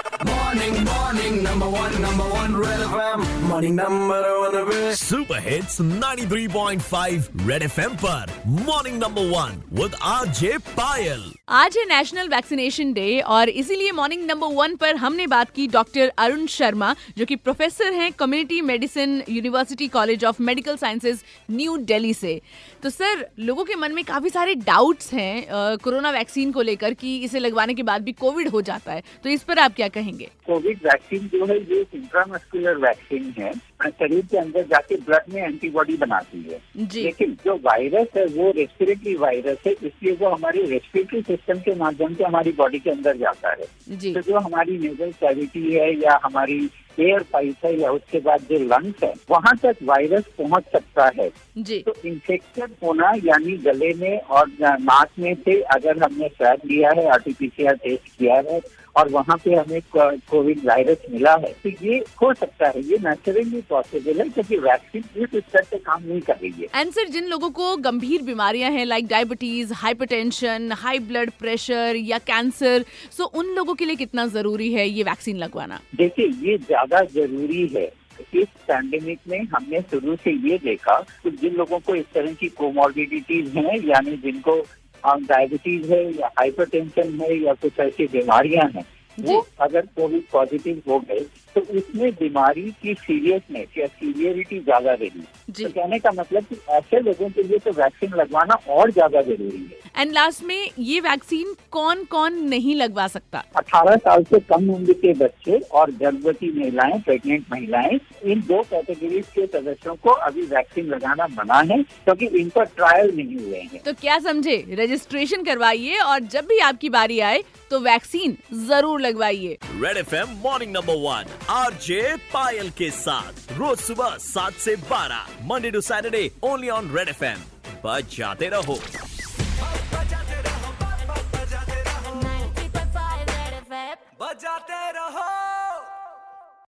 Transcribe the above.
Morning, morning, number one, number one, Red FM. Morning, number one, Red super hits 93.5 red FM पर. Morning number one with RJ Payal आज है national vaccination day और इसीलिए morning number one पर हमने बात की doctor Arun Sharma जो कि प्रोफेसर हैं community medicine university college of medical sciences new Delhi से. तो सर लोगों के मन में काफ़ी सारे डाउट्स हैं कोरोना वैक्सीन को लेकर कि इसे लगवाने के बाद भी कोविड हो जाता है. तो इस पर आप क्या कहेंगे? कोविड वैक्सीन जो है ये इंट्रामस्कुलर वैक्सीन है शरीर के अंदर जाके ब्लड में एंटीबॉडी बनाती है। जी। लेकिन जो वायरस है वो रेस्पिरेटरी वायरस है इसलिए वो हमारे रेस्पिरेटरी सिस्टम के माध्यम से हमारी बॉडी के अंदर जाता है। जी। तो जो हमारी नेजल कैविटी है या हमारी एयर पाइप है या उसके बाद जो लंग्स है वहाँ तक वायरस पहुँच सकता है जी तो इन्फेक्शन होना यानी गले में और नाक में से अगर हमने स्वैब लिया है आरटीपीसीआर टेस्ट किया है और वहाँ पे हमें कोविड वायरस मिला है तो ये हो सकता है ये नेचुरली पॉसिबल है क्योंकि वैक्सीन इस स्तर पे काम नहीं कर रही है एंड सर जिन लोगों को गंभीर बीमारियाँ हैं like diabetes hypertension high blood pressure या कैंसर सो उन लोगों के लिए कितना ज़रूरी है ये वैक्सीन लगवाना देखिए ये ज़्यादा ज़रूरी है। इस पैंडेमिक में हमने शुरू से ये देखा कि जिन लोगों को इस तरह की कोमॉर्बिडिटीज हैं यानी जिनको डायबिटीज़ है या हाइपरटेंशन है या कुछ ऐसी बीमारियाँ हैं वो अगर कोविड पॉजिटिव हो गए तो उसमें बीमारी की सीरियसनेस या सीवियरिटी ज़्यादा रही। तो कहने का मतलब कि ऐसे लोगों के लिए तो वैक्सीन लगवाना और ज़्यादा ज़रूरी है। एंड लास्ट में ये वैक्सीन कौन कौन नहीं लगवा सकता? 18 साल से कम उम्र के बच्चे और गर्भवती महिलाएँ प्रेग्नेंट महिलाएँ इन दो कैटेगरीज के सदस्यों को अभी वैक्सीन लगाना मना है क्योंकि इन पर ट्रायल नहीं हुए हैं। तो क्या समझे? रजिस्ट्रेशन करवाइए और जब भी आपकी बारी आए तो वैक्सीन ज़रूर लगवाइए। Red F M morning number one RJ Payal के साथ रोज सुबह सात से बारह Monday to Saturday only on red FM बजाते रहो। बजाते रहो।